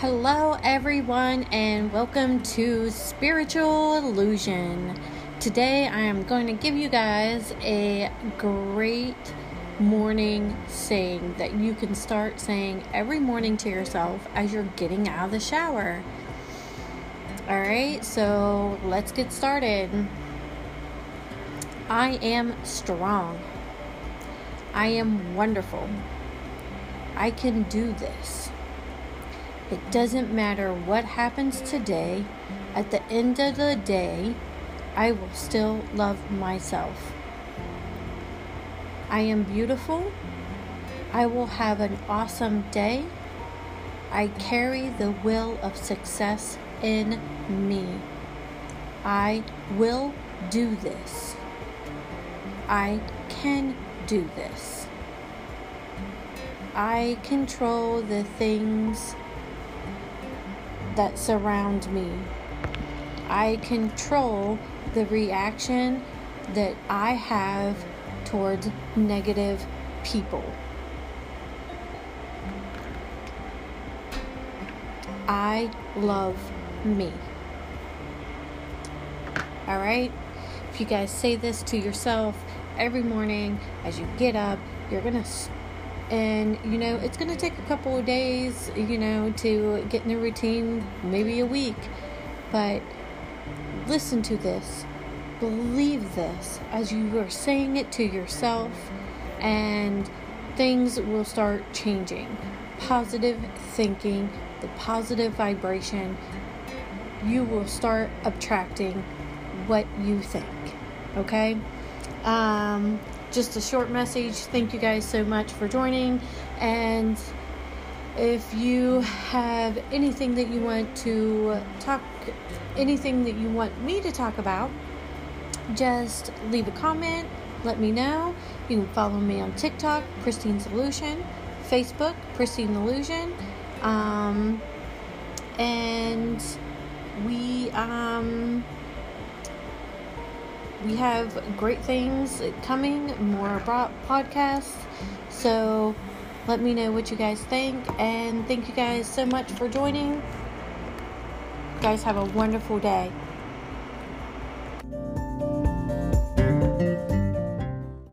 Hello, everyone, and welcome to Spiritual Illusion. Today, I am going to give you guys a great morning saying that you can start saying every morning to yourself as you're getting out of the shower. All right, so let's get started. I am strong. I am wonderful. I can do this. It doesn't matter what happens today, at the end of the day, I will still love myself. I am beautiful. I will have an awesome day. I carry the will of success in me. I will do this. I can do this. I control the things that surround me. I control the reaction that I have towards negative people. I love me. All right? If you guys say this to yourself every morning as you get up, you're going to and you know it's going to take a couple of days you know to get in the routine maybe a week. But listen to this. Believe this as you are saying it to yourself and things will start changing. Positive thinking the positive vibration you will start attracting what you think okay? Um just a short message. Thank you guys so much for joining. And if you have anything that you want to talk, anything that you want me to talk about, just leave a comment. Let me know. You can follow me on TikTok, Pristine Solution, Facebook, Pristine Illusion. Um, and we, um, we have great things coming, more podcasts. So let me know what you guys think. And thank you guys so much for joining. You guys have a wonderful day.